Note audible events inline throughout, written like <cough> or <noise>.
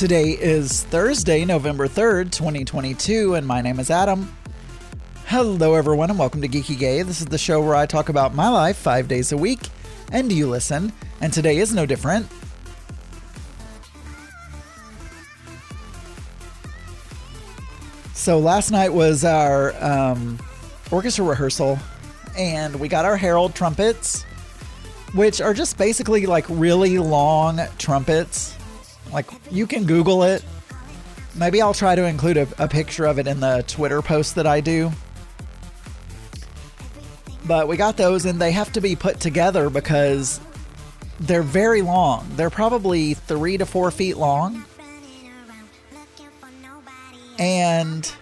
Today is Thursday, November 3rd, 2022, and my name is Adam. Hello, everyone, and welcome to Geeky Gay. This is the show where I talk about my life five days a week, and you listen, and today is no different. So, last night was our um, orchestra rehearsal, and we got our herald trumpets, which are just basically like really long trumpets. Like, you can Google it. Maybe I'll try to include a, a picture of it in the Twitter post that I do. But we got those, and they have to be put together because they're very long. They're probably three to four feet long. And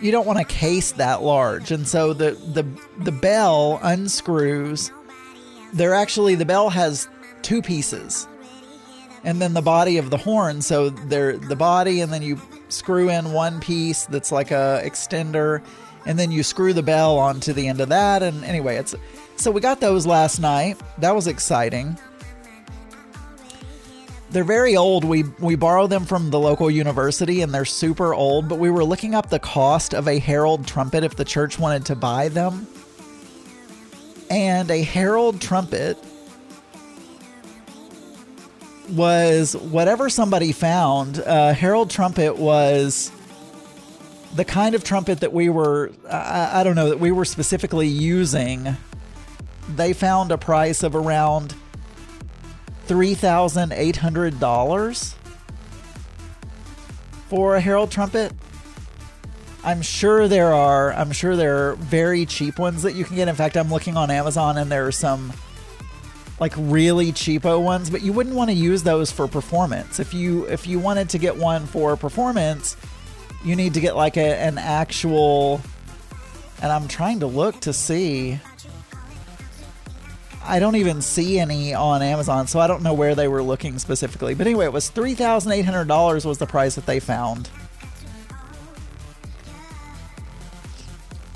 you don't want a case that large. And so the, the, the bell unscrews. They're actually, the bell has two pieces. And then the body of the horn. So they're the body, and then you screw in one piece that's like a extender and then you screw the bell onto the end of that. And anyway it's so we got those last night. That was exciting. They're very old. We we borrow them from the local university and they're super old but we were looking up the cost of a herald trumpet if the church wanted to buy them. And a herald trumpet was whatever somebody found uh, herald trumpet was the kind of trumpet that we were, I, I don't know, that we were specifically using, they found a price of around $3,800 for a Herald trumpet. I'm sure there are, I'm sure there are very cheap ones that you can get. In fact, I'm looking on Amazon and there are some like really cheapo ones, but you wouldn't want to use those for performance. If you if you wanted to get one for performance, you need to get like a, an actual and I'm trying to look to see I don't even see any on Amazon, so I don't know where they were looking specifically. But anyway, it was $3,800 was the price that they found.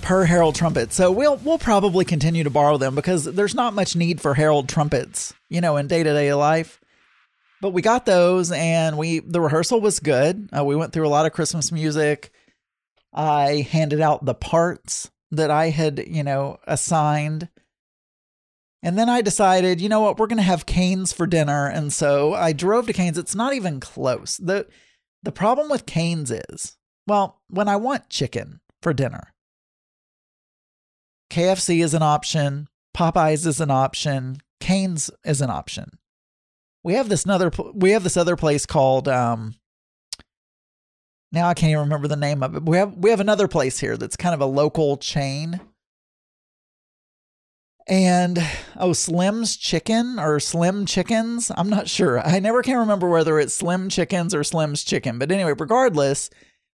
Per Herald trumpet. So we'll we'll probably continue to borrow them because there's not much need for Herald trumpets, you know, in day-to-day life. But we got those and we the rehearsal was good. Uh, we went through a lot of christmas music. I handed out the parts that i had you know assigned. And then i decided you know what we're going to have Cane's for dinner. And so i drove to Cane's. It's not even close. The the problem with Cane's is well when i want chicken for dinner kfc is an option popeyes is an option Cane's is an option we have this another we have this other place called um now I can't even remember the name of it. We have we have another place here that's kind of a local chain. And oh, Slim's Chicken or Slim Chickens. I'm not sure. I never can remember whether it's Slim Chickens or Slim's Chicken. But anyway, regardless,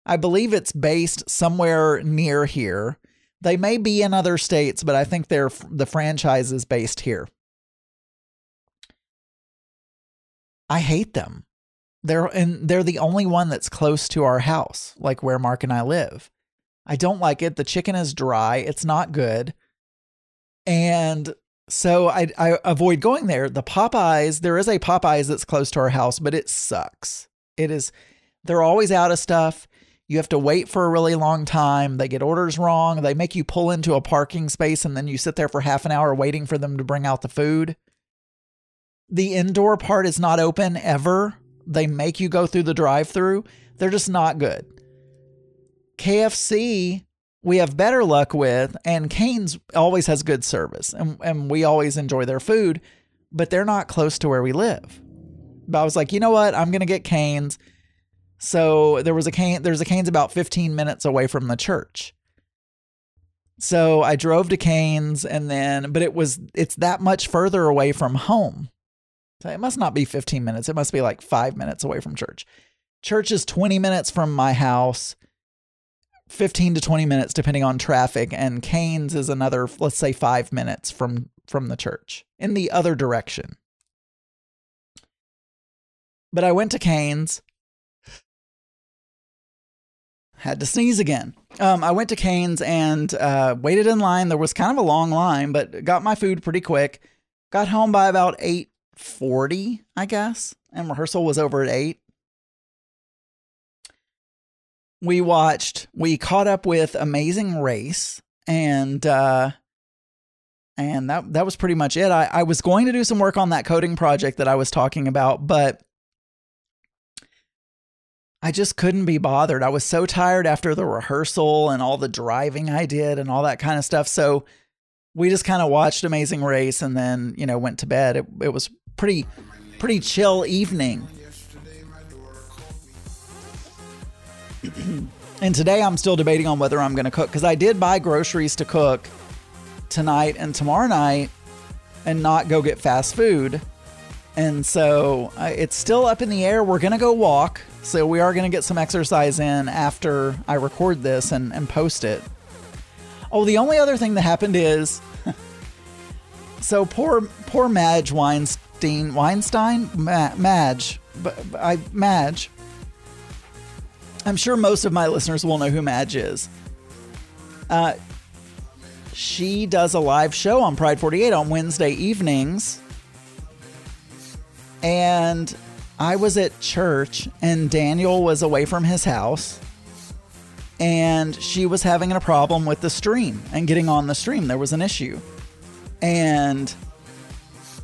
I believe it's based somewhere near here. They may be in other states, but I think they're the franchise is based here. I hate them. They're and they're the only one that's close to our house, like where Mark and I live. I don't like it. The chicken is dry. It's not good. And so I, I avoid going there. The Popeyes, there is a Popeyes that's close to our house, but it sucks. It is, they're always out of stuff. You have to wait for a really long time. They get orders wrong. They make you pull into a parking space and then you sit there for half an hour waiting for them to bring out the food the indoor part is not open ever. They make you go through the drive through. They're just not good. KFC, we have better luck with, and Cane's always has good service, and, and we always enjoy their food, but they're not close to where we live. But I was like, you know what? I'm gonna get Cane's. So there was a cane. There's a Cane's about 15 minutes away from the church. So I drove to Cane's, and then, but it was it's that much further away from home. So it must not be 15 minutes. It must be like five minutes away from church. Church is 20 minutes from my house, 15 to 20 minutes depending on traffic, and Cane's is another, let's say, five minutes from from the church in the other direction. But I went to Cane's. Had to sneeze again. Um, I went to Cane's and uh, waited in line. There was kind of a long line, but got my food pretty quick. Got home by about eight forty, I guess. And rehearsal was over at 8. we watched, we caught up with Amazing Race, and uh, and that that was pretty much it. I, I was going to do some work on that coding project that I was talking about, but I just couldn't be bothered. I was so tired after the rehearsal and all the driving I did and all that kind of stuff. So we just kind of watched Amazing Race and then, you know, went to bed. It, it was pretty pretty chill evening. <clears throat> and today I'm still debating on whether I'm going to cook cuz I did buy groceries to cook tonight and tomorrow night and not go get fast food. And so uh, it's still up in the air. We're going to go walk. So we are going to get some exercise in after I record this and, and post it. Oh, the only other thing that happened is <laughs> so poor poor Madge Weinstein Weinstein Ma- Madge Madge. I'm sure most of my listeners will know who Madge is. Uh, she does a live show on Pride 48 on Wednesday evenings. And I was at church and Daniel was away from his house. And she was having a problem with the stream and getting on the stream. There was an issue. And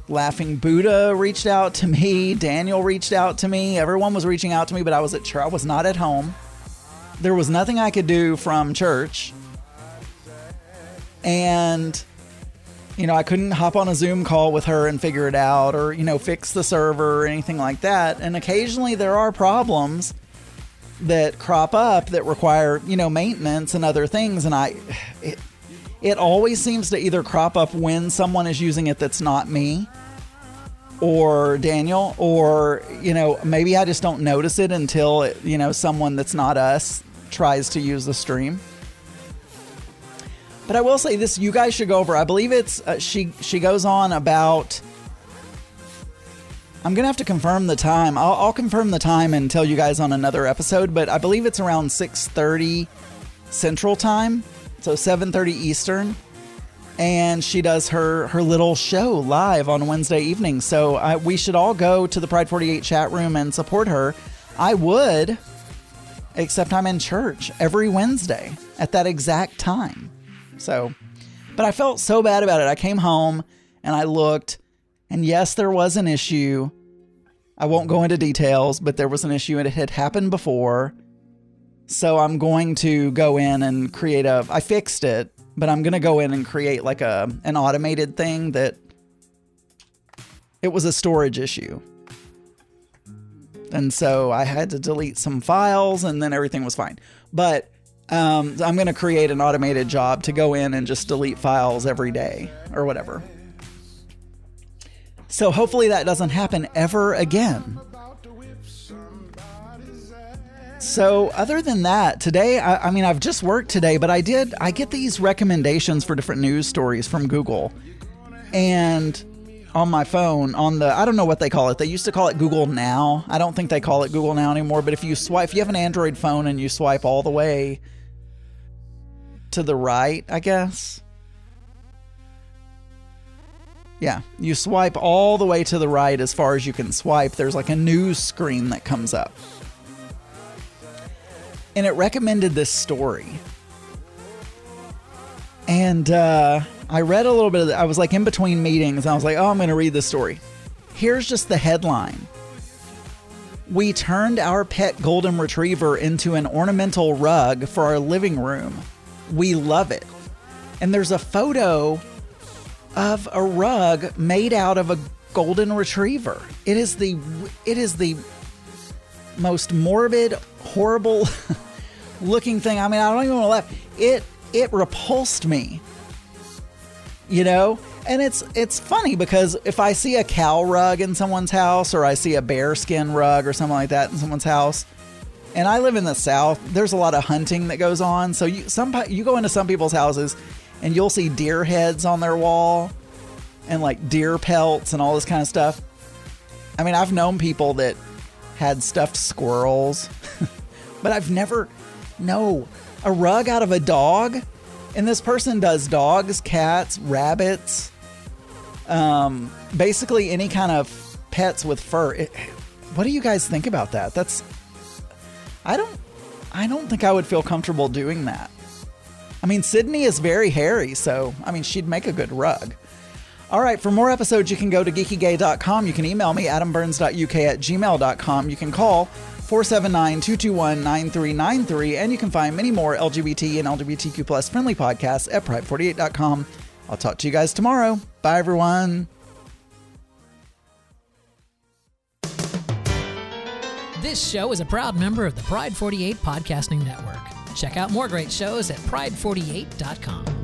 Laughing Buddha reached out to me. Daniel reached out to me. Everyone was reaching out to me, but I was at church. I was not at home. There was nothing I could do from church and you know, I couldn't hop on a Zoom call with her and figure it out or, you know, fix the server or anything like that. And occasionally there are problems that crop up that require, you know, maintenance and other things. And I, it, it always seems to either crop up when someone is using it that's not me or Daniel, or, you know, maybe I just don't notice it until, it, you know, someone that's not us tries to use the stream. But I will say this: you guys should go over. I believe it's uh, she. She goes on about. I'm gonna have to confirm the time. I'll, I'll, confirm the time and tell you guys on another episode. But I believe it's around 6:30 Central Time, so 7:30 Eastern. And she does her her little show live on Wednesday evening. So I, we should all go to the Pride 48 chat room and support her. I would, except I'm in church every Wednesday at that exact time. So, but I felt so bad about it. I came home and I looked, and yes, there was an issue. I won't go into details, but there was an issue and it had happened before. So I'm going to go in and create a I fixed it, but I'm going to go in and create like a an automated thing that it was a storage issue. And so I had to delete some files and then everything was fine. But um, I'm going to create an automated job to go in and just delete files every day or whatever. So hopefully that doesn't happen ever again. So other than that, today I, I, mean I've just worked today, but I did I get these recommendations for different news stories from Google, and on my phone on the I don't know what they call it. They used to call it Google Now. I don't think they call it Google Now anymore. But if you swipe, if you have an Android phone and you swipe all the way to the right, I guess. Yeah, you swipe all the way to the right as far as you can swipe. There's like a news screen that comes up. And it recommended this story. And uh, I read a little bit of it. I was like in between meetings. I was like, oh, I'm going to read this story. Here's just the headline We turned our pet golden retriever into an ornamental rug for our living room we love it. And there's a photo of a rug made out of a golden retriever. It is the it is the most morbid, horrible <laughs> looking thing. I mean, I don't even want to laugh. It it repulsed me. You know? And it's it's funny because if I see a cow rug in someone's house or I see a bearskin rug or something like that in someone's house, and I live in the South. There's a lot of hunting that goes on. So you some you go into some people's houses, and you'll see deer heads on their wall, and like deer pelts and all this kind of stuff. I mean, I've known people that had stuffed squirrels, <laughs> but I've never no a rug out of a dog. And this person does dogs, cats, rabbits, um, basically any kind of pets with fur. It, what do you guys think about that? That's I don't I don't think I would feel comfortable doing that. I mean, Sydney is very hairy, so I mean, she'd make a good rug. All right, for more episodes, you can go to geekygay.com. You can email me, adamburns.uk at gmail.com. You can call 479 221 9393, and you can find many more LGBT and LGBTQ plus friendly podcasts at pride48.com. I'll talk to you guys tomorrow. Bye, everyone. This show is a proud member of the Pride 48 Podcasting Network. Check out more great shows at pride48.com.